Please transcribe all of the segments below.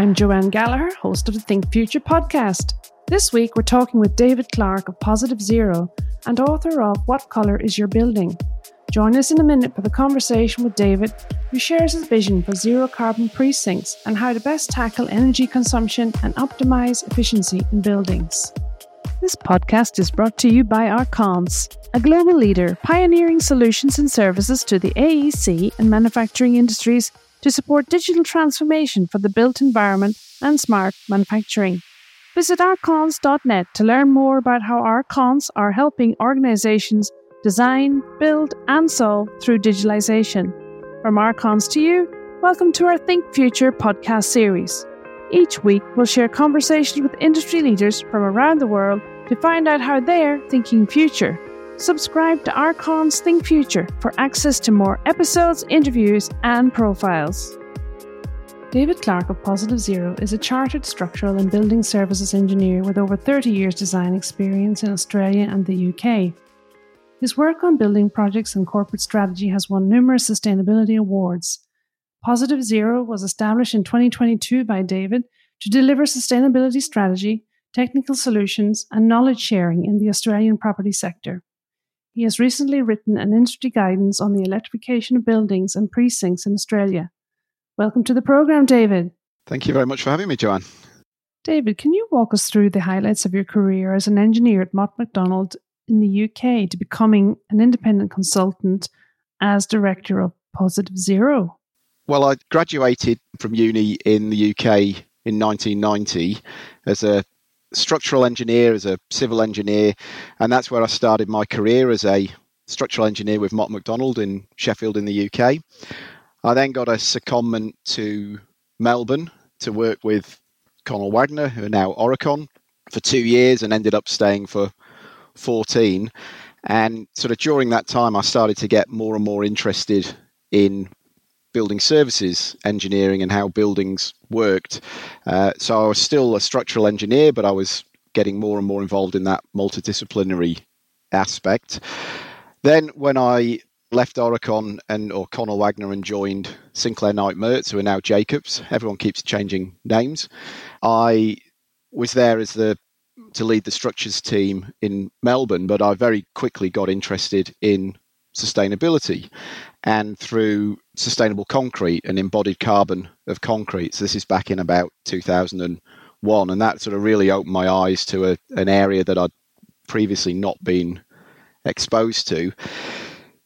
I'm Joanne Gallagher, host of the Think Future podcast. This week, we're talking with David Clark of Positive Zero and author of What Colour is Your Building? Join us in a minute for the conversation with David, who shares his vision for zero carbon precincts and how to best tackle energy consumption and optimize efficiency in buildings. This podcast is brought to you by Arkance, a global leader pioneering solutions and services to the AEC and manufacturing industries to support digital transformation for the built environment and smart manufacturing. Visit arcons.net to learn more about how Arkance are helping organizations design, build, and solve through digitalization. From Arkance to you, welcome to our Think Future podcast series. Each week, we'll share conversations with industry leaders from around the world to find out how they're thinking future. Subscribe to Arkance Think Future for access to more episodes, interviews, and profiles. David Clark of Positive Zero is a chartered structural and building services engineer with over 30 years design experience in Australia and the UK. His work on building projects and corporate strategy has won numerous sustainability awards. Positive Zero was established in 2022 by David to deliver sustainability strategy, technical solutions, and knowledge sharing in the Australian property sector. He has recently written an industry guidance on the electrification of buildings and precincts in Australia. Welcome to the program, David. Thank you very much for having me, Joanne. David, can you walk us through the highlights of your career as an engineer at Mott MacDonald in the UK to becoming an independent consultant as director of Positive Zero? Well, I graduated from uni in the UK in 1990 as a structural engineer, as a civil engineer, and that's where I started my career as a structural engineer with Mott MacDonald in Sheffield in the UK. I then got a secondment to Melbourne to work with Connell Wagner, who are now Aurecon, for two years and ended up staying for 14. And sort of during that time, I started to get more and more interested in building services engineering and how buildings worked. Uh, so I was still a structural engineer, but I was getting more and more involved in that multidisciplinary aspect. Then when I left Aurecon and or Connell Wagner and joined Sinclair Knight Merz, who are now Jacobs. Everyone keeps changing names. I was there as the to lead the structures team in Melbourne, but I very quickly got interested in sustainability and through sustainable concrete and embodied carbon of concrete. So this is back in about 2001, and that sort of really opened my eyes to a, an area that I'd previously not been exposed to.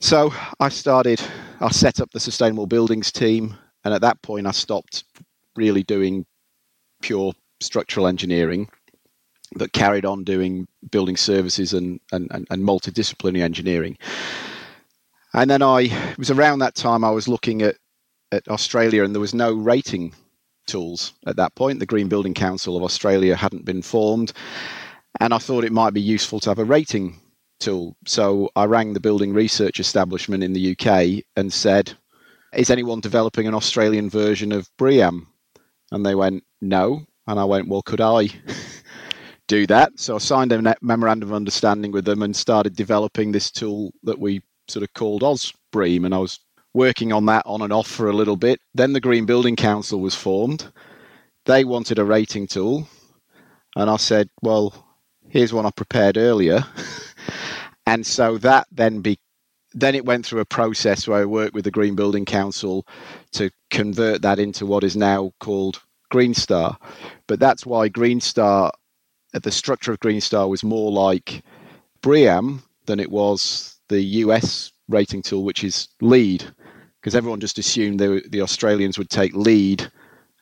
So I started, I set up the sustainable buildings team, and at that point I stopped really doing pure structural engineering but carried on doing building services and, and, and, and multidisciplinary engineering. And then I it was around that time I was looking at, at Australia and there was no rating tools at that point. The Green Building Council of Australia hadn't been formed. And I thought it might be useful to have a rating tool. So I rang the building research establishment in the UK and said, Is anyone developing an Australian version of BREEAM? And they went, No. And I went, Well, could I do that? So I signed a memorandum of understanding with them and started developing this tool that we sort of called OzBREEAM. And I was working on that on and off for a little bit. Then the Green Building Council was formed. They wanted a rating tool. And I said, Well, here's one I prepared earlier. and so that then be then it went through a process where I worked with the Green Building Council to convert that into what is now called Green Star. But that's why Green Star, the structure of Green Star was more like BREEAM than it was the US rating tool, which is LEED, because everyone just assumed the, the Australians would take LEED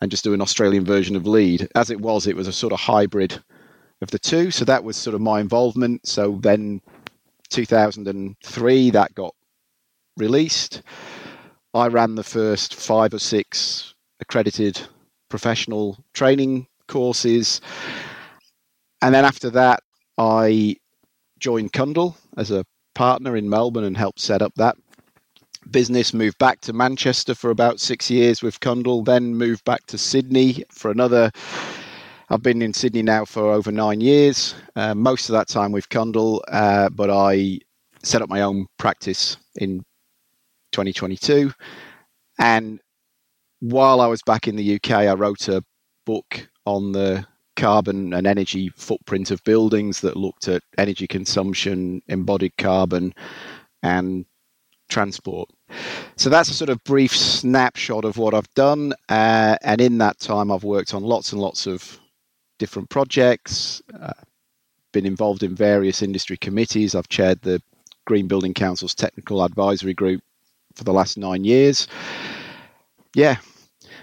and just do an Australian version of LEED. As it was, it was a sort of hybrid of the two. So that was sort of my involvement. So then 2003, that got released. I ran the first five or six accredited professional training courses. And then after that, I joined Cundall as a partner in Melbourne and helped set up that business. Moved back to Manchester for about six years with Cundall, then moved back to Sydney for another I've been in Sydney now for over nine years, uh, most of that time with Cundall, uh, but I set up my own practice in 2022. And while I was back in the UK, I wrote a book on the carbon and energy footprint of buildings that looked at energy consumption, embodied carbon, and transport. So that's a sort of brief snapshot of what I've done. Uh, and in that time, I've worked on lots and lots of different projects, uh, been involved in various industry committees. I've chaired the Green Building Council's technical advisory group for the last nine years. Yeah,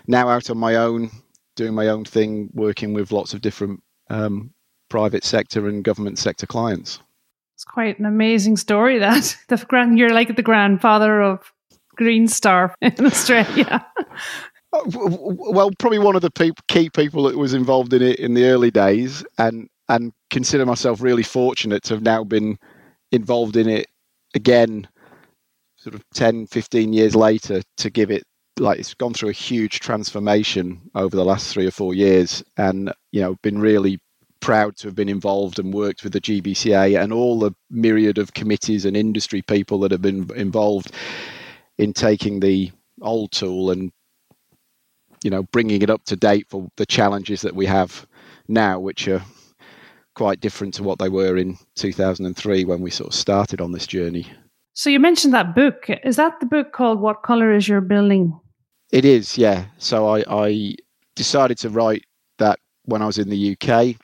now out on my own, doing my own thing, working with lots of different um, private sector and government sector clients. It's quite an amazing story. That the grand, you're like the grandfather of Green Star in Australia. Uh, well, probably one of the key people that was involved in it in the early days, and and consider myself really fortunate to have now been involved in it again, sort of 10, 15 years later, to give it like it's gone through a huge transformation over the last three or four years, and you know, been really proud to have been involved and worked with the GBCA and all the myriad of committees and industry people that have been involved in taking the old tool and you know bringing it up to date for the challenges that we have now, which are quite different to what they were in 2003 when we sort of started on this journey. So you mentioned that book. Is that the book called "What Color Is Your Building"? It is, yeah. So I, I decided to write that when I was in the UK.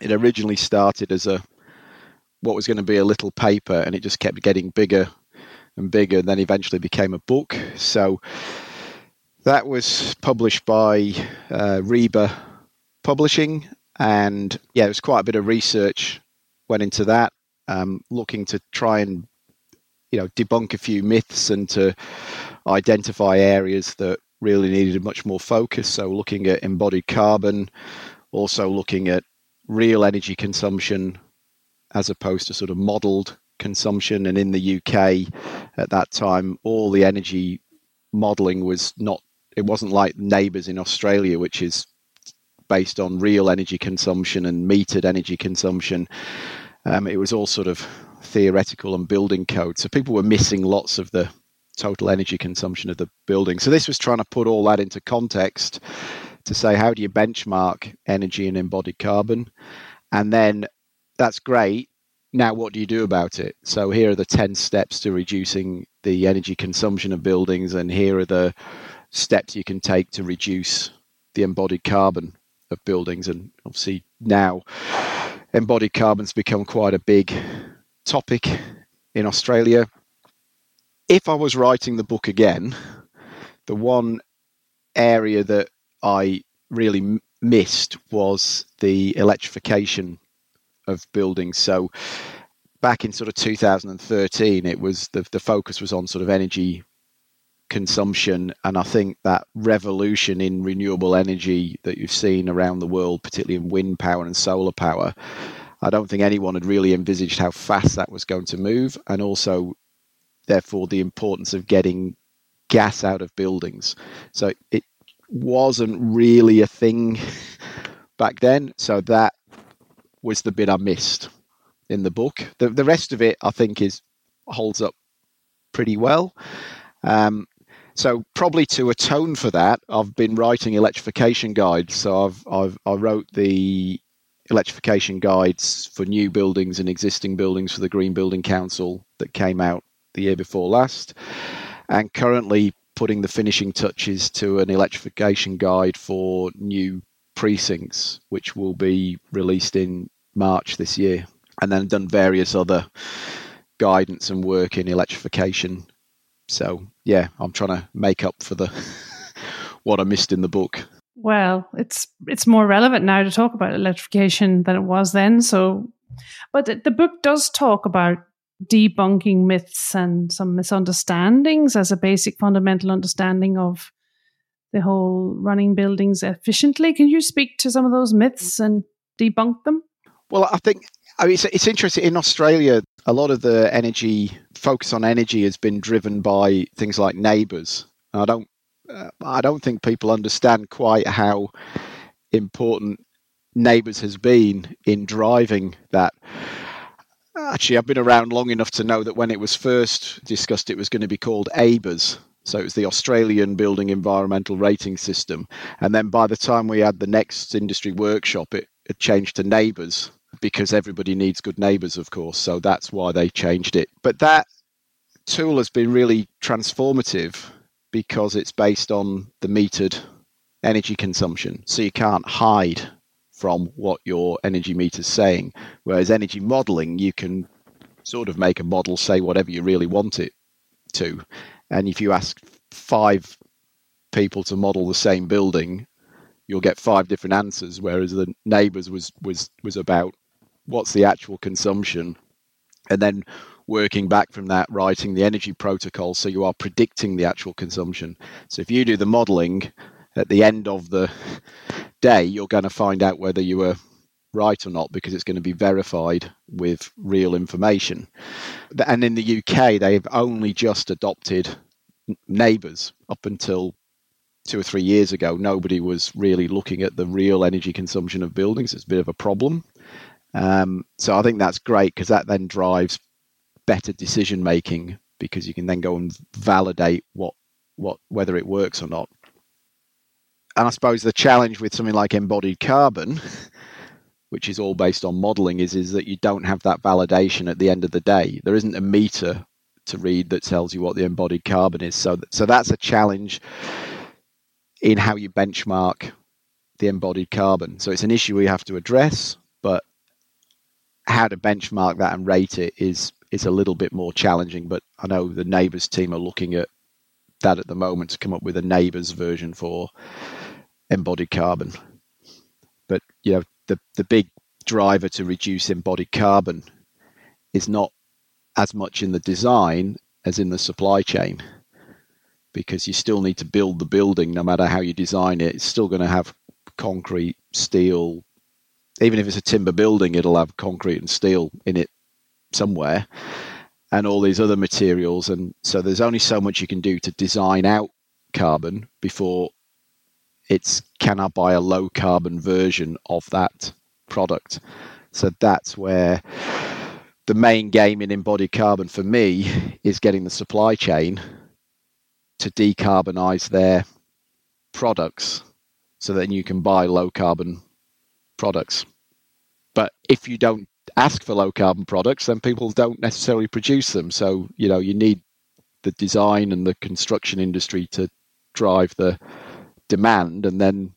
It originally started as a what was going to be a little paper, and it just kept getting bigger and bigger, and then eventually became a book. So that was published by uh, RIBA Publishing, and yeah, it was quite a bit of research went into that, um, looking to try and you know debunk a few myths and to identify areas that really needed much more focus. So looking at embodied carbon, also looking at real energy consumption as opposed to sort of modeled consumption. And in the UK at that time, all the energy modeling was not, it wasn't like NABERS in Australia, which is based on real energy consumption and metered energy consumption. Um, it was all sort of theoretical and building code. So people were missing lots of the total energy consumption of the building. So this was trying to put all that into context to say how do you benchmark energy and embodied carbon? And then that's great. Now, what do you do about it? So, here are the 10 steps to reducing the energy consumption of buildings, and here are the steps you can take to reduce the embodied carbon of buildings. And obviously, now embodied carbon's become quite a big topic in Australia. If I was writing the book again, the one area that I really missed was the electrification of buildings. So back in sort of 2013, it was the the focus was on sort of energy consumption, and I think that revolution in renewable energy that you've seen around the world, particularly in wind power and solar power. I don't think anyone had really envisaged how fast that was going to move, and also, therefore, the importance of getting gas out of buildings. So it wasn't really a thing back then. So that was the bit I missed in the book. The the rest of it, I think, is holds up pretty well. Um, so probably to atone for that, I've been writing electrification guides. So I've I've I wrote the electrification guides for new buildings and existing buildings for the Green Building Council that came out the year before last, and currently putting the finishing touches to an electrification guide for new precincts, which will be released in March this year. And then done various other guidance and work in electrification. So yeah, I'm trying to make up for the what I missed in the book. Well, it's it's more relevant now to talk about electrification than it was then. So, but the book does talk about debunking myths and some misunderstandings as a basic fundamental understanding of the whole running buildings efficiently. Can you speak to some of those myths and debunk them? Well, I think I mean, it's, it's interesting. In Australia, a lot of the energy focus on energy has been driven by things like NABERS. I don't, uh, I don't think people understand quite how important NABERS has been in driving that Actually, I've been around long enough to know that when it was first discussed, it was going to be called ABERS, So it was the Australian Building Environmental Rating System. And then by the time we had the next industry workshop, it, it changed to NABERS because everybody needs good neighbors, of course. So that's why they changed it. But that tool has been really transformative because it's based on the metered energy consumption. So you can't hide from what your energy meter's saying. Whereas energy modeling, you can sort of make a model say whatever you really want it to. And if you ask five people to model the same building, you'll get five different answers. Whereas the NABERS was was was about what's the actual consumption, and then working back from that, writing the energy protocol so you are predicting the actual consumption. So if you do the modeling at the end of the day, you're going to find out whether you were right or not because it's going to be verified with real information. And in the UK, they've only just adopted NABERS up until two or three years ago. Nobody was really looking at the real energy consumption of buildings. It's a bit of a problem. Um, so I think that's great because that then drives better decision making because you can then go and validate what what whether it works or not. And I suppose the challenge with something like embodied carbon, which is all based on modeling, is is that you don't have that validation at the end of the day. There isn't a meter to read that tells you what the embodied carbon is. So so that's a challenge in how you benchmark the embodied carbon. So it's an issue we have to address, but how to benchmark that and rate it is is a little bit more challenging. But I know the NABERS team are looking at that at the moment to come up with a NABERS version for embodied carbon. But you know, the the big driver to reduce embodied carbon is not as much in the design as in the supply chain because you still need to build the building no matter how you design it it's still going to have concrete steel even if it's a timber building, it'll have concrete and steel in it somewhere, and all these other materials. And so there's only so much you can do to design out carbon before it's can I buy a low carbon version of that product. So that's where the main game in embodied carbon for me is getting the supply chain to decarbonize their products so that you can buy low carbon products. But if you don't ask for low carbon products, then people don't necessarily produce them. So, you know, you need the design and the construction industry to drive the demand and then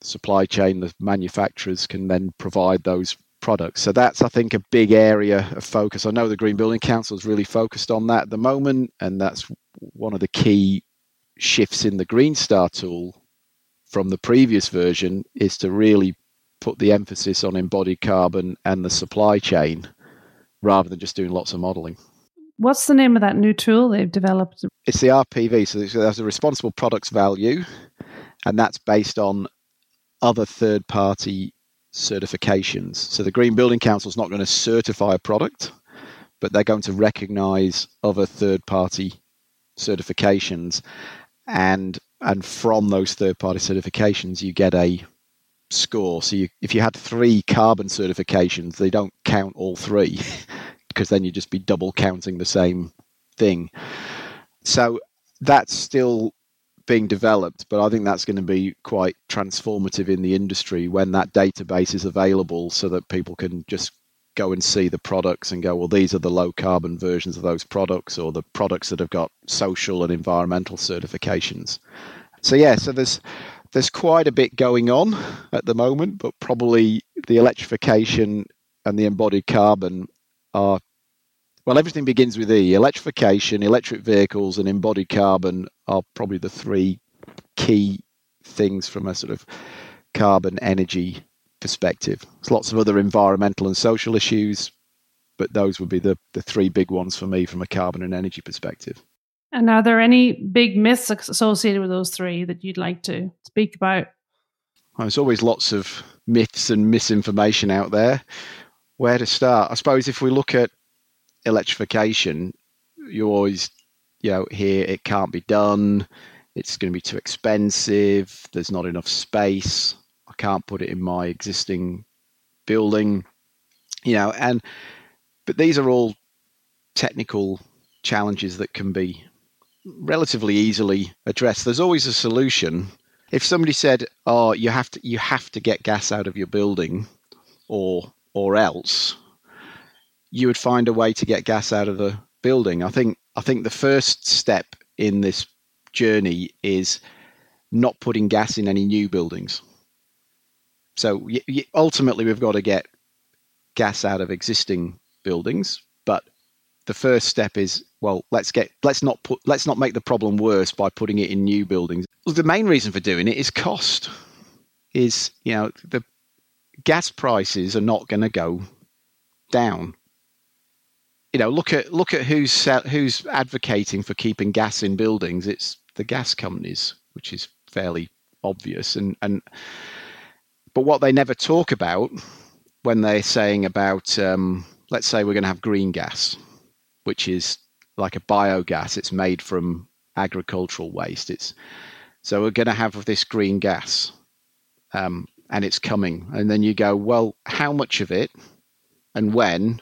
supply chain, the manufacturers can then provide those products. So that's, I think, a big area of focus. I know the Green Building Council is really focused on that at the moment, and that's one of the key shifts in the Green Star tool from the previous version is to really put the emphasis on embodied carbon and the supply chain rather than just doing lots of modeling. What's the name of that new tool they've developed? It's the RPV. So there's a responsible products value, and that's based on other third party certifications. So the Green Building Council is not going to certify a product, but they're going to recognize other third party certifications and and from those third party certifications you get a score. So you, if you had three carbon certifications, they don't count all three because then you'd just be double counting the same thing. So that's still being developed, but I think that's going to be quite transformative in the industry when that database is available so that people can just go and see the products and go, well, these are the low carbon versions of those products or the products that have got social and environmental certifications. So yeah, so there's there's quite a bit going on at the moment, but probably the electrification and the embodied carbon are well, everything begins with E. Electrification, electric vehicles, and embodied carbon are probably the three key things from a sort of carbon energy perspective. There's lots of other environmental and social issues, but those would be the, the three big ones for me from a carbon and energy perspective. And are there any big myths associated with those three that you'd like to speak about? Well, there's always lots of myths and misinformation out there. Where to start? I suppose if we look at electrification, you always, you know, hear it can't be done. It's going to be too expensive. There's not enough space I can't put it in my existing building, you know, and but these are all technical challenges that can be relatively easily addressed. There's always a solution. If somebody said, "Oh, you have to you have to get gas out of your building," or or else, you would find a way to get gas out of the building. I think I think the first step in this journey is not putting gas in any new buildings. So ultimately, we've got to get gas out of existing buildings, but the first step is well, let's get let's not put let's not make the problem worse by putting it in new buildings. Well, the main reason for doing it is cost. Is you know the gas prices are not going to go down you know, look at look at who's who's advocating for keeping gas in buildings. It's the gas companies, which is fairly obvious. And and but what they never talk about when they're saying about, um, let's say we're going to have green gas, which is like a biogas. It's made from agricultural waste. It's so we're going to have this green gas, um, and it's coming. And then you go, well, how much of it, and when,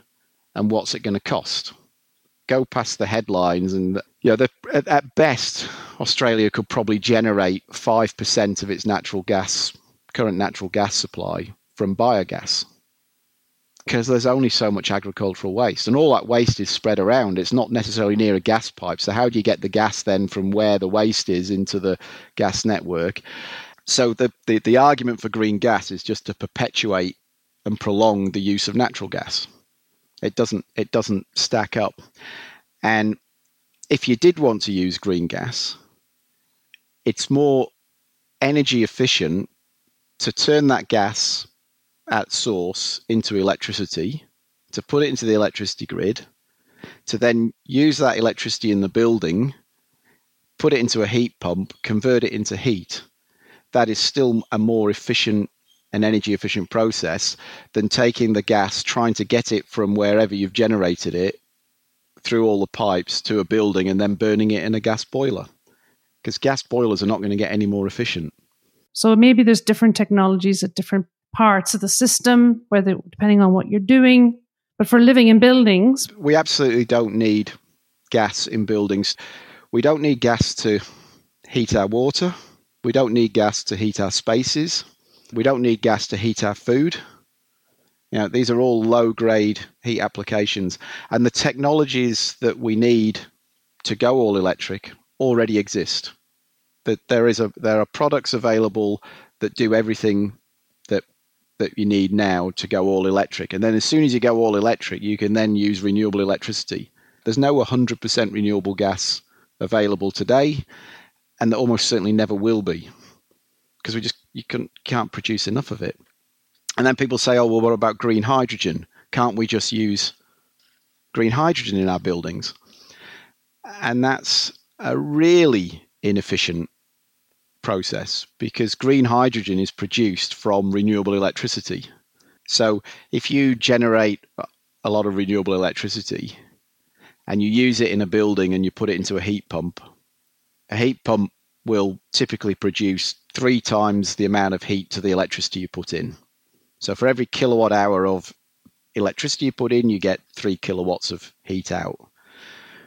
and what's it going to cost? Go past the headlines, and you know, the, at, at best, Australia could probably generate five percent of its natural gas, current natural gas supply from biogas, because there's only so much agricultural waste, and all that waste is spread around. It's not necessarily near a gas pipe. So how do you get the gas then from where the waste is into the gas network? So the, the, the argument for green gas is just to perpetuate and prolong the use of natural gas. It doesn't it doesn't stack up. And if you did want to use green gas, it's more energy efficient to turn that gas at source into electricity, to put it into the electricity grid, to then use that electricity in the building, put it into a heat pump, convert it into heat. That is still a more efficient an energy efficient process than taking the gas, trying to get it from wherever you've generated it through all the pipes to a building and then burning it in a gas boiler. Because gas boilers are not going to get any more efficient. So maybe there's different technologies at different parts of the system, whether depending on what you're doing. But for living in buildings, we absolutely don't need gas in buildings. We don't need gas to heat our water. We don't need gas to heat our spaces. We don't need gas to heat our food. You know, these are all low grade heat applications. And the technologies that we need to go all electric already exist. That there is a there are products available that do everything that you need now to go all electric. And then as soon as you go all electric, you can then use renewable electricity. There's no 100% renewable gas available today, and there almost certainly never will be because we just you can, can't produce enough of it. And then people say, oh, well, what about green hydrogen? Can't we just use green hydrogen in our buildings? And that's a really inefficient process because green hydrogen is produced from renewable electricity. So if you generate a lot of renewable electricity and you use it in a building and you put it into a heat pump, a heat pump will typically produce three times the amount of heat to the electricity you put in. So for every kilowatt hour of electricity you put in, you get three kilowatts of heat out.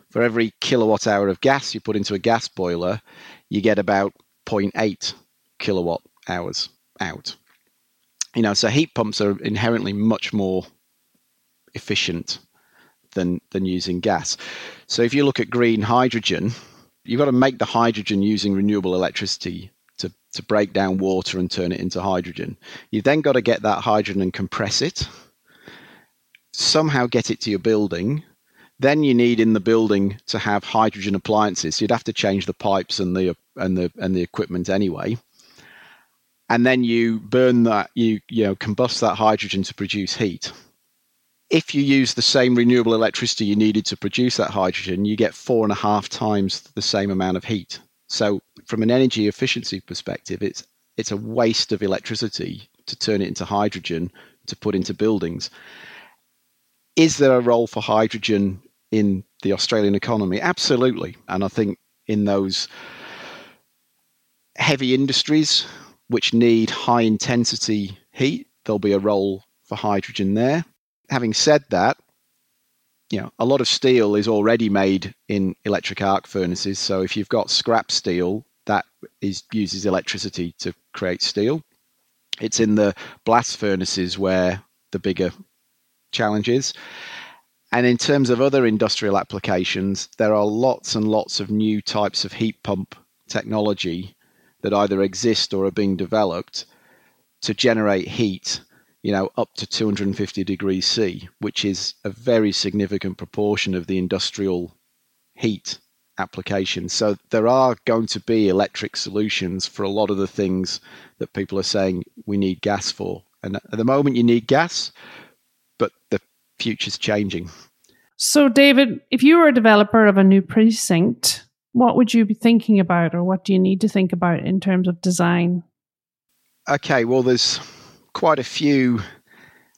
For every kilowatt hour of gas you put into a gas boiler, you get about 0.8 kilowatt hours out. You know, so heat pumps are inherently much more efficient than than using gas. So if you look at green hydrogen, you've got to make the hydrogen using renewable electricity to, to break down water and turn it into hydrogen. You've then got to get that hydrogen and compress it, somehow get it to your building. Then you need in the building to have hydrogen appliances. You'd have to change the pipes and the and the and the equipment anyway. And then you burn that you you know combust that hydrogen to produce heat if you use the same renewable electricity you needed to produce that hydrogen, you get four and a half times the same amount of heat. So, from an energy efficiency perspective, it's it's a waste of electricity to turn it into hydrogen to put into buildings. Is there a role for hydrogen in the Australian economy? Absolutely, and I think in those heavy industries which need high intensity heat, there'll be a role for hydrogen there having said that, you know, a lot of steel is already made in electric arc furnaces. So if you've got scrap steel, that is uses electricity to create steel. It's in the blast furnaces where the bigger challenge is. And in terms of other industrial applications, there are lots and lots of new types of heat pump technology that either exist or are being developed to generate heat you know, up to 250 degrees C, which is a very significant proportion of the industrial heat application. So there are going to be electric solutions for a lot of the things that people are saying we need gas for. And at the moment, you need gas, but the future's changing. So, David, if you were a developer of a new precinct, what would you be thinking about, or what do you need to think about in terms of design? Okay, well, there's quite a few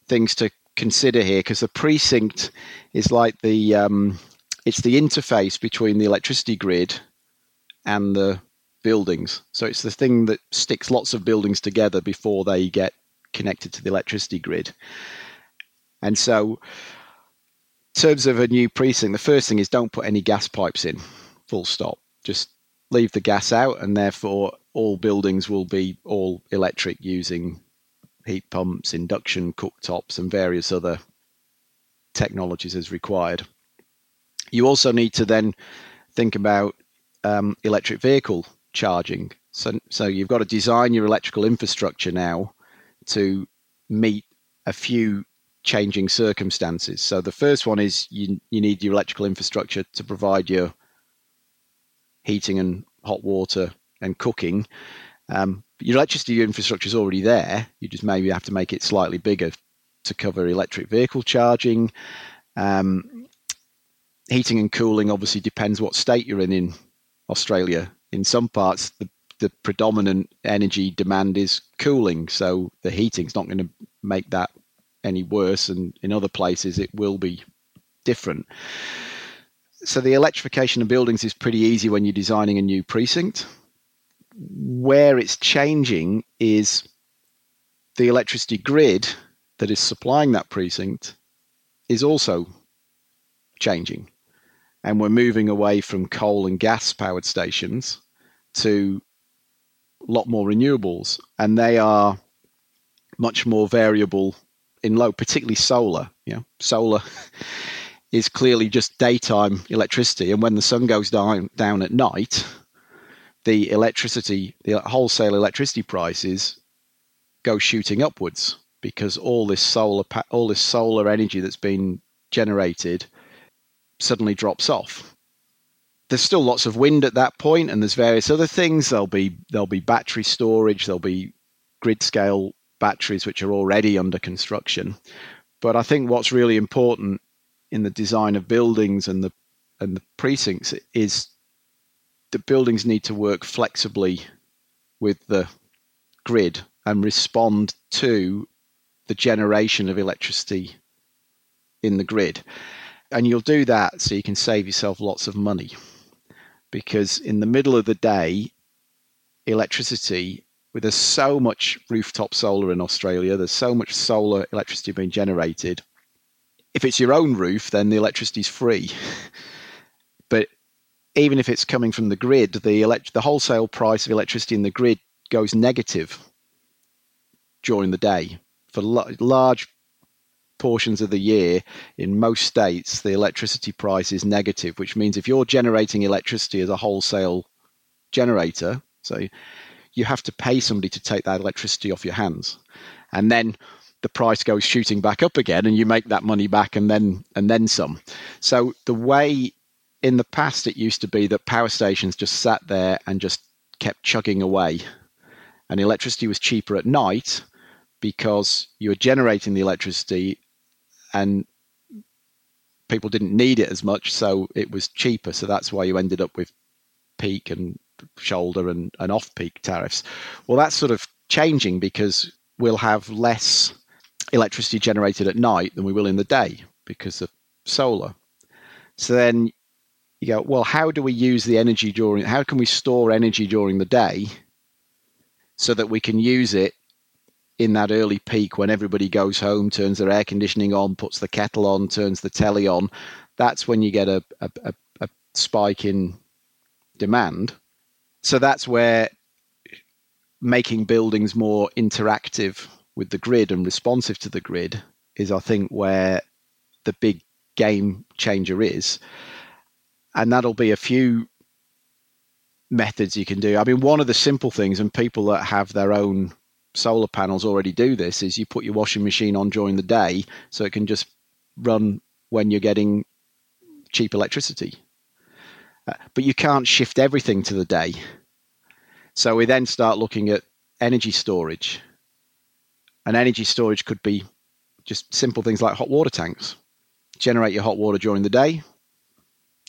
things to consider here because the precinct is like the um, it's the interface between the electricity grid and the buildings. So it's the thing that sticks lots of buildings together before they get connected to the electricity grid. And so, in terms of a new precinct, the first thing is don't put any gas pipes in, full stop. Just leave the gas out, and therefore all buildings will be all electric using heat pumps, induction cooktops, and various other technologies as required. You also need to then think about um, electric vehicle charging. So, so you've got to design your electrical infrastructure now to meet a few changing circumstances. So the first one is you you need your electrical infrastructure to provide your heating and hot water and cooking. Um, your electricity infrastructure is already there. You just maybe have to make it slightly bigger to cover electric vehicle charging. Um, heating and cooling obviously depends what state you're in in Australia. In some parts, the, the predominant energy demand is cooling, so the heating's not going to make that any worse, and in other places it will be different. So the electrification of buildings is pretty easy when you're designing a new precinct where it's changing is the electricity grid that is supplying that precinct is also changing. And we're moving away from coal and gas powered stations to a lot more renewables. And they are much more variable in load, particularly solar. Know, solar is clearly just daytime electricity. And when the sun goes down, down at night, the electricity, the wholesale electricity prices go shooting upwards because all this solar, all this solar energy that's been generated suddenly drops off. There's still lots of wind at that point, and there's various other things. There'll be there'll be battery storage. There'll be grid scale batteries which are already under construction. But I think what's really important in the design of buildings and the and the precincts is the buildings need to work flexibly with the grid and respond to the generation of electricity in the grid. And you'll do that so you can save yourself lots of money. Because in the middle of the day, electricity, with there's so much rooftop solar in Australia, there's so much solar electricity being generated. If it's your own roof, then the electricity is free. but even if it's coming from the grid, the elect- the wholesale price of electricity in the grid goes negative during the day for l- large portions of the year in most states the electricity price is negative which means if you're generating electricity as a wholesale generator so you have to pay somebody to take that electricity off your hands and then the price goes shooting back up again and you make that money back and then and then some so the way in the past, it used to be that power stations just sat there and just kept chugging away. And electricity was cheaper at night because you were generating the electricity and people didn't need it as much, so it was cheaper. So that's why you ended up with peak and shoulder and, and off peak tariffs. Well, that's sort of changing because we'll have less electricity generated at night than we will in the day because of solar. So then you go, well, how do we use the energy during, how can we store energy during the day so that we can use it in that early peak when everybody goes home, turns their air conditioning on, puts the kettle on, turns the telly on. That's when you get a, a, a spike in demand. So that's where making buildings more interactive with the grid and responsive to the grid is, I think, where the big game changer is. And that'll be a few methods you can do. I mean, one of the simple things, and people that have their own solar panels already do this, is you put your washing machine on during the day so it can just run when you're getting cheap electricity. Uh, but you can't shift everything to the day. So we then start looking at energy storage. And energy storage could be just simple things like hot water tanks. Generate your hot water during the day,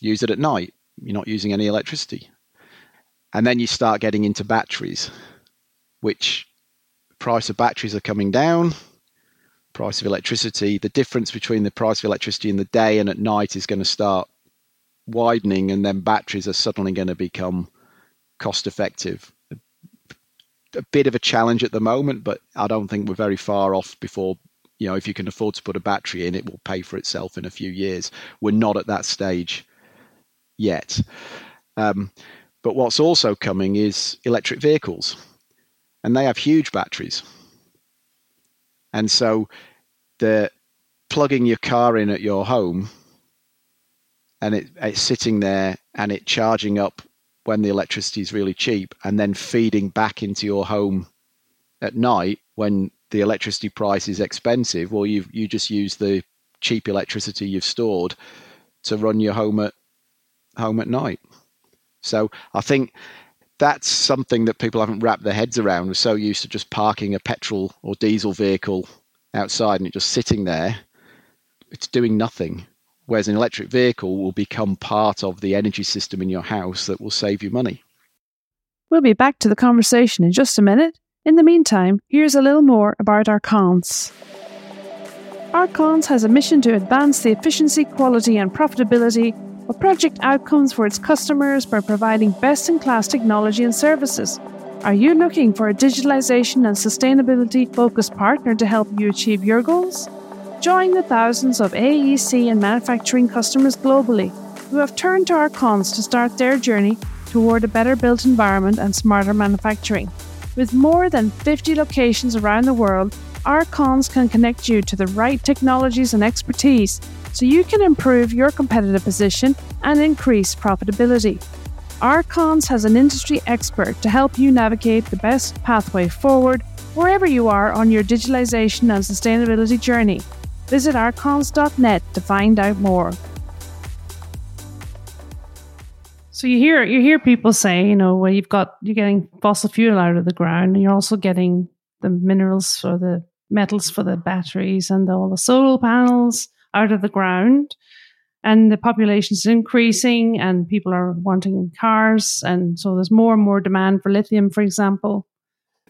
use it at night. You're not using any electricity. And then you start getting into batteries, which price of batteries are coming down, price of electricity, the difference between the price of electricity in the day and at night is going to start widening, and then batteries are suddenly going to become cost effective. A bit of a challenge at the moment, but I don't think we're very far off before. You know, if you can afford to put a battery in, it will pay for itself in a few years. We're not at that stage yet. Um, but what's also coming is electric vehicles, and they have huge batteries. And so the plugging your car in at your home and it, it's sitting there and it charging up when the electricity is really cheap and then feeding back into your home at night when the electricity price is expensive. Well you you just use the cheap electricity you've stored to run your home at home at night. So i think that's something that people haven't wrapped their heads around. We're so used to just parking a petrol or diesel vehicle outside and it just sitting there it's doing nothing whereas an electric vehicle will become part of the energy system in your house that will save you money. We'll be back to the conversation in just a minute. In the meantime, here's a little more about Arkance. Arkance has a mission to advance the efficiency, quality, and profitability of project outcomes for its customers by providing best in class technology and services. Are you looking for a digitalization and sustainability focused partner to help you achieve your goals? Join the thousands of AEC and manufacturing customers globally who have turned to Arkance to start their journey toward a better built environment and smarter manufacturing. With more than 50 locations around the world, Arkance can connect you to the right technologies and expertise so you can improve your competitive position and increase profitability. Arkance has an industry expert to help you navigate the best pathway forward wherever you are on your digitalization and sustainability journey. Visit arcons.net to find out more. So you hear you hear people say, you know, well, you've got you're getting fossil fuel out of the ground, and you're also getting the minerals for the metals for the batteries and all the solar panels out of the ground. And the population is increasing, and people are wanting cars, and so there's more and more demand for lithium, for example.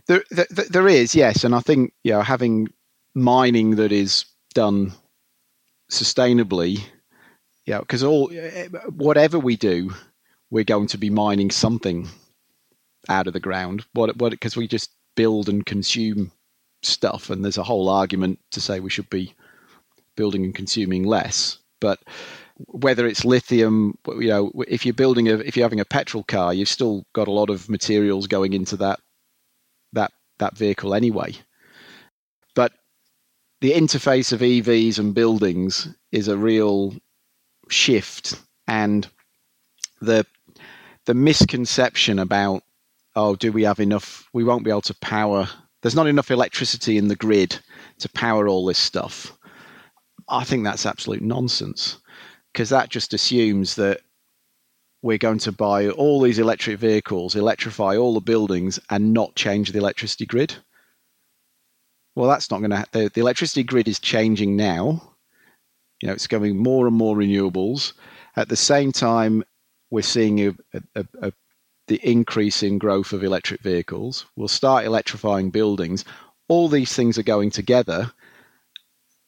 There, there, there is, yes, and I think you know having mining that is done sustainably, yeah, because all eh, whatever we do, we're going to be mining something out of the ground. What what because we just build and consume stuff, and there's a whole argument to say we should be building and consuming less, but whether it's lithium, you know, if you're building a, if you're having a petrol car, you've still got a lot of materials going into that that that vehicle anyway. The interface of EVs and buildings is a real shift, and the the misconception about oh, do we have enough? We won't be able to power. There's not enough electricity in the grid to power all this stuff. I think that's absolute nonsense because that just assumes that we're going to buy all these electric vehicles, electrify all the buildings, and not change the electricity grid. Well, that's not going to. The, the electricity grid is changing now. You know, it's going more and more renewables. At the same time, we're seeing a, a, a, the increase in growth of electric vehicles. We'll start electrifying buildings. All these things are going together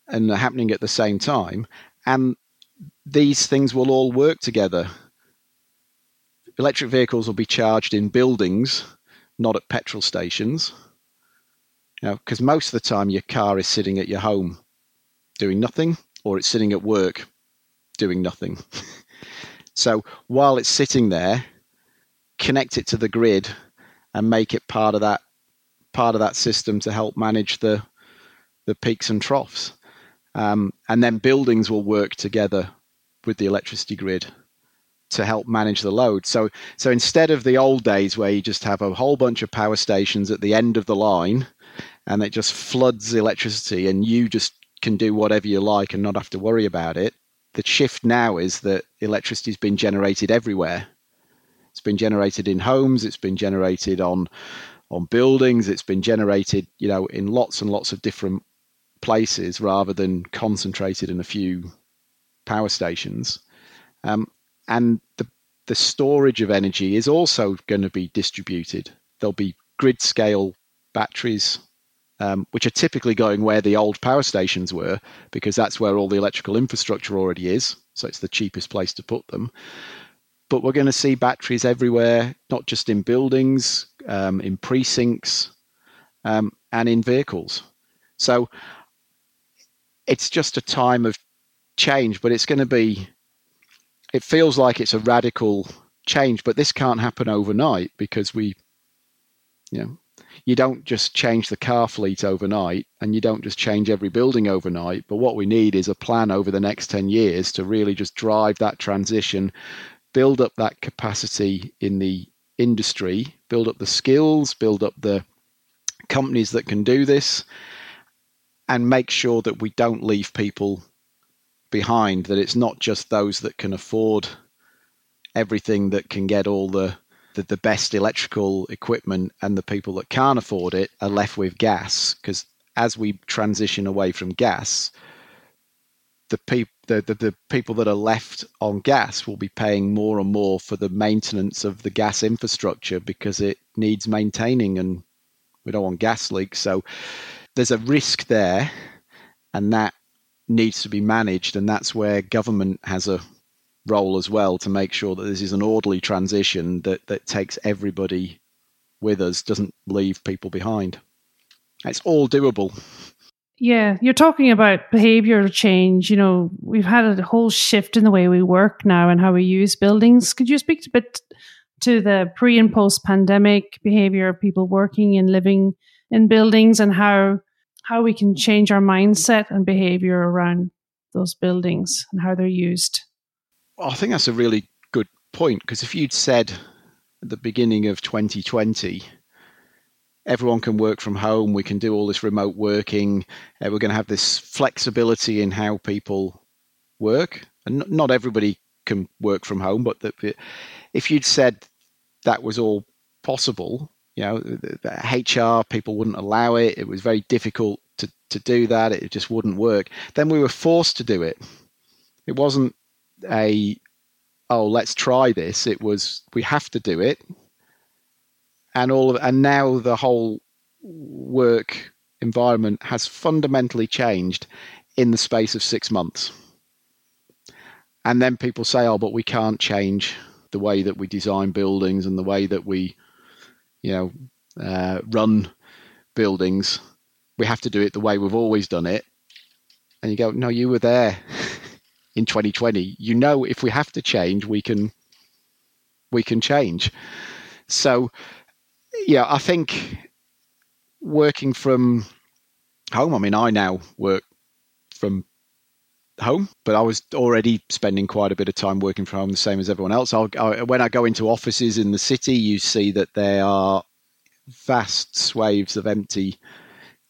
and are happening at the same time. And these things will all work together. Electric vehicles will be charged in buildings, not at petrol stations Know, because most of the time your car is sitting at your home doing nothing, or it's sitting at work doing nothing. so while it's sitting there, connect it to the grid and make it part of that part of that system to help manage the the peaks and troughs. Um, and then buildings will work together with the electricity grid to help manage the load. So, so instead of the old days where you just have a whole bunch of power stations at the end of the line and it just floods electricity and you just can do whatever you like and not have to worry about it, the shift now is that electricity has been generated everywhere. It's been generated in homes, it's been generated on on buildings, it's been generated, you know, in lots and lots of different places rather than concentrated in a few power stations. Um, and the, the storage of energy is also going to be distributed. There'll be grid scale batteries, um, which are typically going where the old power stations were, because that's where all the electrical infrastructure already is. So it's the cheapest place to put them. But we're going to see batteries everywhere, not just in buildings, um, in precincts, um, and in vehicles. So it's just a time of change, but it's going to be, it feels like it's a radical change, but this can't happen overnight because we, you know, you don't just change the car fleet overnight and you don't just change every building overnight. But what we need is a plan over the next 10 years to really just drive that transition, build up that capacity in the industry, build up the skills, build up the companies that can do this, and make sure that we don't leave people behind, that it's not just those that can afford everything that can get all the, the, the best electrical equipment and the people that can't afford it are left with gas. Because as we transition away from gas, the, pe- the, the, the people that are left on gas will be paying more and more for the maintenance of the gas infrastructure because it needs maintaining and we don't want gas leaks. So there's a risk there, and that needs to be managed, and that's where government has a role as well to make sure that this is an orderly transition that that takes everybody with us, doesn't leave people behind. It's all doable. Yeah, you're talking about behavioral change. You know, we've had a whole shift in the way we work now and how we use buildings. Could you speak a bit to the pre and post pandemic behavior of people working and living in buildings and how how we can change our mindset and behavior around those buildings and how they're used. I think that's a really good point because if you'd said at the beginning of 2020 everyone can work from home we can do all this remote working uh, we're going to have this flexibility in how people work and not everybody can work from home but that if you'd said that was all possible you know, the, the HR people wouldn't allow it. It was very difficult to, to do that. It just wouldn't work. Then we were forced to do it. It wasn't a, oh, let's try this. It was, we have to do it. And all of, and now the whole work environment has fundamentally changed in the space of six months. And then people say, oh, but we can't change the way that we design buildings and the way that we you know, uh, run buildings. We have to do it the way we've always done it. And you go, no, you were there in 2020. You know, if we have to change, we can we can change. So, yeah, I think working from home. I mean, I now work from home, but I was already spending quite a bit of time working from home, the same as everyone else. I'll, I, when I go into offices in the city, you see that there are vast swathes of empty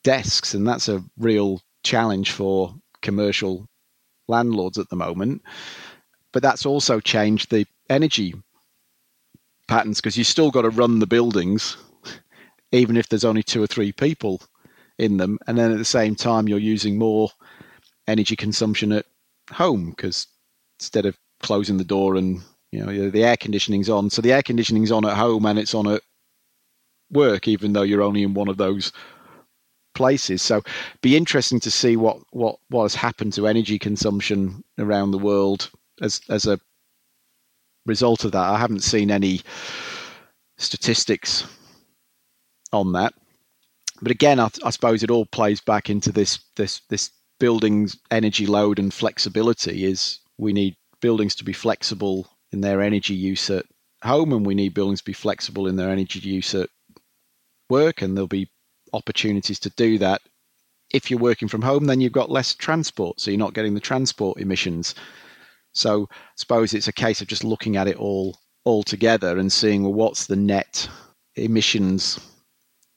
desks, and that's a real challenge for commercial landlords at the moment. But that's also changed the energy patterns because you still got to run the buildings, even if there's only two or three people in them, and then at the same time you're using more energy consumption at home because instead of closing the door and you know the air conditioning's on, so the air conditioning's on at home and it's on at work, even though you're only in one of those places. So, be interesting to see what what what has happened to energy consumption around the world as as a result of that. I haven't seen any statistics on that, But again, I, I suppose it all plays back into this this this building's energy load and flexibility. Is we need buildings to be flexible in their energy use at home, and we need buildings to be flexible in their energy use at work, and there'll be opportunities to do that. If you're working from home, then you've got less transport, so you're not getting the transport emissions. So I suppose it's a case of just looking at it all all together and seeing well what's the net emissions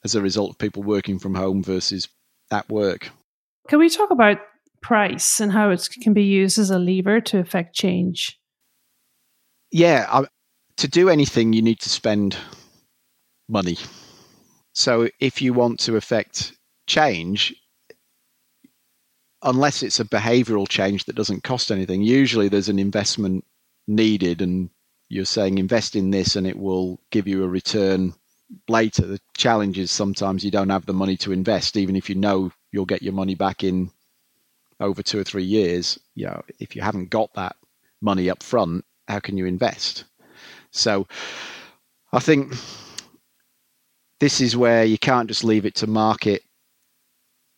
as a result of people working from home versus at work. Can we talk about price and how it can be used as a lever to affect change? Yeah, I, to do anything, you need to spend money. So if you want to affect change, unless it's a behavioral change that doesn't cost anything, usually there's an investment needed, and you're saying invest in this and it will give you a return later. The challenge is sometimes you don't have the money to invest, even if you know you'll get your money back in over two or three years. You know, if you haven't got that money up front, how can you invest? So I think this is where you can't just leave it to market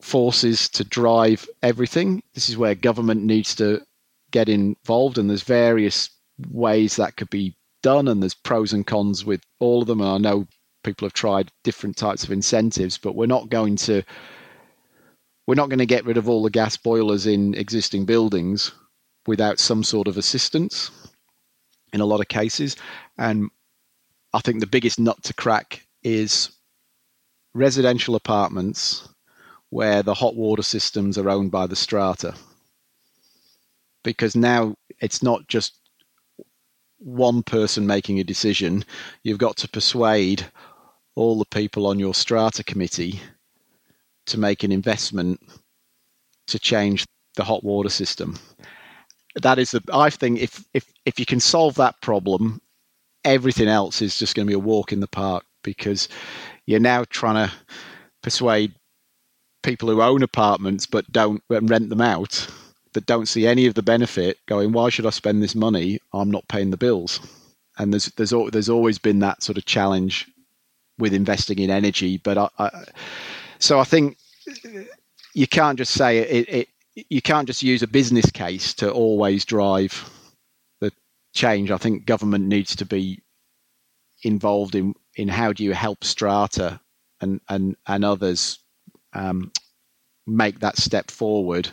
forces to drive everything. This is where government needs to get involved, and there's various ways that could be done, and there's pros and cons with all of them. And I know people have tried different types of incentives, but we're not going to we're not going to get rid of all the gas boilers in existing buildings without some sort of assistance in a lot of cases. And I think the biggest nut to crack is residential apartments where the hot water systems are owned by the strata. Because now it's not just one person making a decision, you've got to persuade all the people on your strata committee to make an investment to change the hot water system. That is the I think if if if you can solve that problem, everything else is just going to be a walk in the park because you're now trying to persuade people who own apartments but don't rent them out that don't see any of the benefit going why should i spend this money? I'm not paying the bills. And there's there's there's always been that sort of challenge with investing in energy but i, I so i think uh, you can't just say it, it you can't just use a business case to always drive the change. I think government needs to be involved in in how do you help strata and and and others um, make that step forward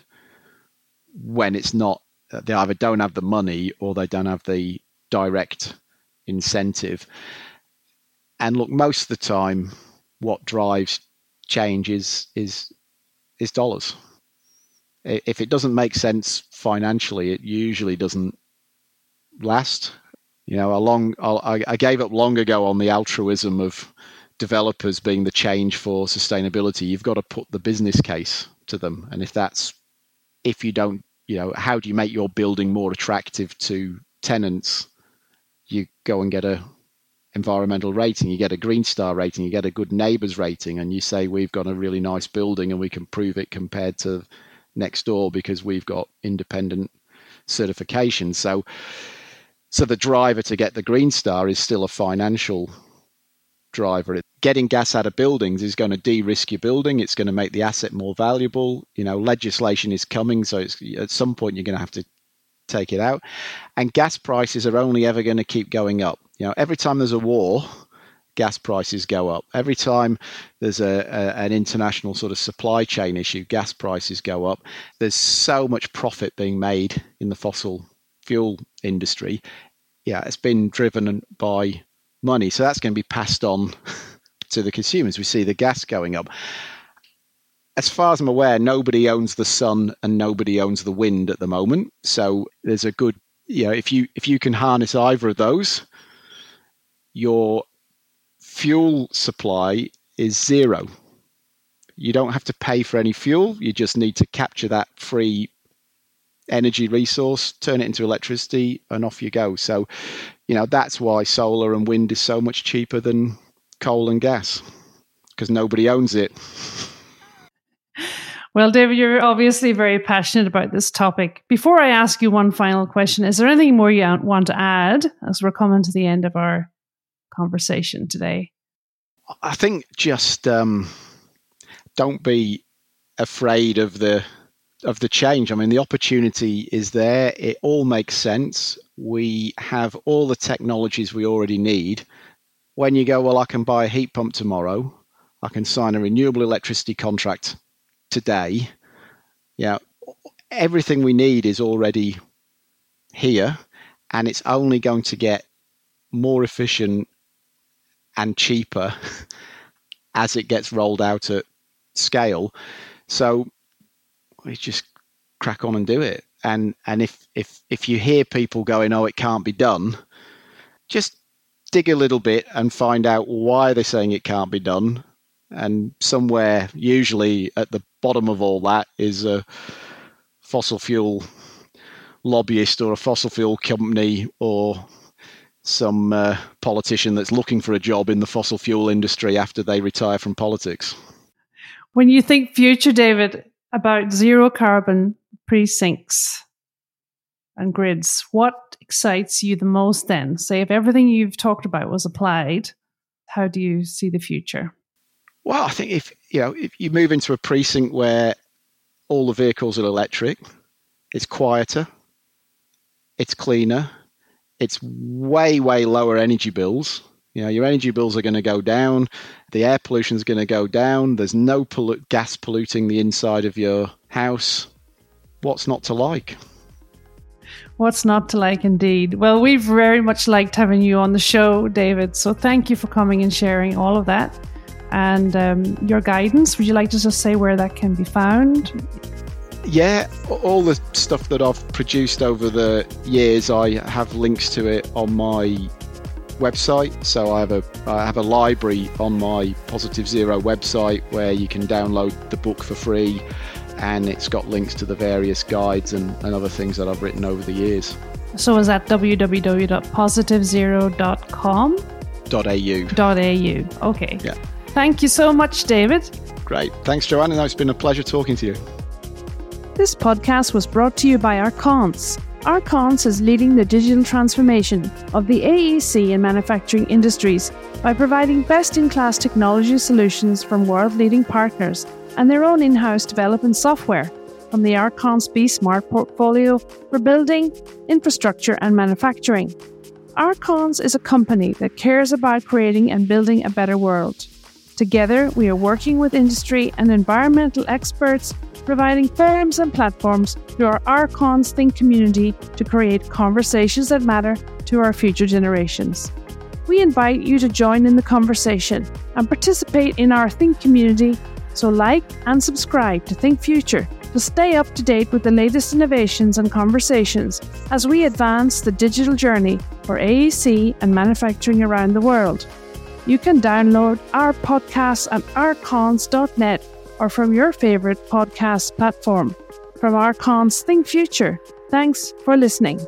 when it's not they either don't have the money or they don't have the direct incentive. And look, most of the time, what drives change is is is dollars. If it doesn't make sense financially, it usually doesn't last. You know, a long I, I gave up long ago on the altruism of developers being the change for sustainability, you've got to put the business case to them. And if that's if you don't, you know, how do you make your building more attractive to tenants? You go and get a environmental rating, you get a green star rating, you get a good NABERS rating, and you say we've got a really nice building and we can prove it compared to next door because we've got independent certification. So so the driver to get the green star is still a financial driver. Getting gas out of buildings is going to de-risk your building. It's going to make the asset more valuable. You know, legislation is coming, so at some point you're going to have to take it out. And gas prices are only ever going to keep going up. You know, every time there's a war, gas prices go up. Every time there's a, a, an international sort of supply chain issue, gas prices go up. There's so much profit being made in the fossil fuel industry. Yeah, it's been driven by money. So that's going to be passed on to the consumers. We see the gas going up. As far as I'm aware, nobody owns the sun and nobody owns the wind at the moment. So there's a good, you know, if you if you can harness either of those, your fuel supply is zero. You don't have to pay for any fuel. You just need to capture that free energy resource, turn it into electricity, and off you go. So you know that's why solar and wind is so much cheaper than coal and gas because nobody owns it. Well, David, you're obviously very passionate about this topic. Before I ask you one final question, is there anything more you want to add as we're coming to the end of our conversation today? I think just um, don't be afraid of the of the change. I mean, the opportunity is there. It all makes sense. We have all the technologies we already need. When you go, well, I can buy a heat pump tomorrow. I can sign a renewable electricity contract today. Yeah, everything we need is already here, and it's only going to get more efficient and cheaper as it gets rolled out at scale. So we just crack on and do it. And and if if if you hear people going, "Oh, it can't be done," just dig a little bit and find out why they're saying it can't be done. And somewhere, usually at the bottom of all that, is a fossil fuel lobbyist or a fossil fuel company or some uh, politician that's looking for a job in the fossil fuel industry after they retire from politics. When you think future, David, about zero carbon precincts and grids, what excites you the most then? Say, if everything you've talked about was applied, how do you see the future? Well, I think if you know if you move into a precinct where all the vehicles are electric, it's quieter, it's cleaner, it's way way lower energy bills you know, your energy bills are going to go down, the air pollution is going to go down. There's no pollu- gas polluting the inside of your house. What's not to like? What's not to like, indeed. Well, we've very much liked having you on the show, David. So thank you for coming and sharing all of that and um, your guidance. Would you like to just say where that can be found? Yeah, all the stuff that I've produced over the years, I have links to it on my website. So I have a I have a library on my Positive Zero website where you can download the book for free, and it's got links to the various guides and, and other things that I've written over the years. So is that www.positivezero.com? .au. .au. Okay. Yeah. Thank you so much, David. Great. Thanks, Joanna. It's been a pleasure talking to you. This podcast was brought to you by Arkance Arkance is leading the digital transformation of the AEC and manufacturing industries by providing best in class technology solutions from world leading partners and their own in house development software from the Arkance B Smart portfolio for building, infrastructure, and manufacturing. Arkance is a company that cares about creating and building a better world. Together, we are working with industry and environmental experts providing forums and platforms through our Arkance Think community to create conversations that matter to our future generations. We invite you to join in the conversation and participate in our Think community, so like and subscribe to Think Future to stay up to date with the latest innovations and conversations as we advance the digital journey for AEC and manufacturing around the world. You can download our podcast at arkance.net or from your favorite podcast platform. From Arkance Think Future, thanks for listening.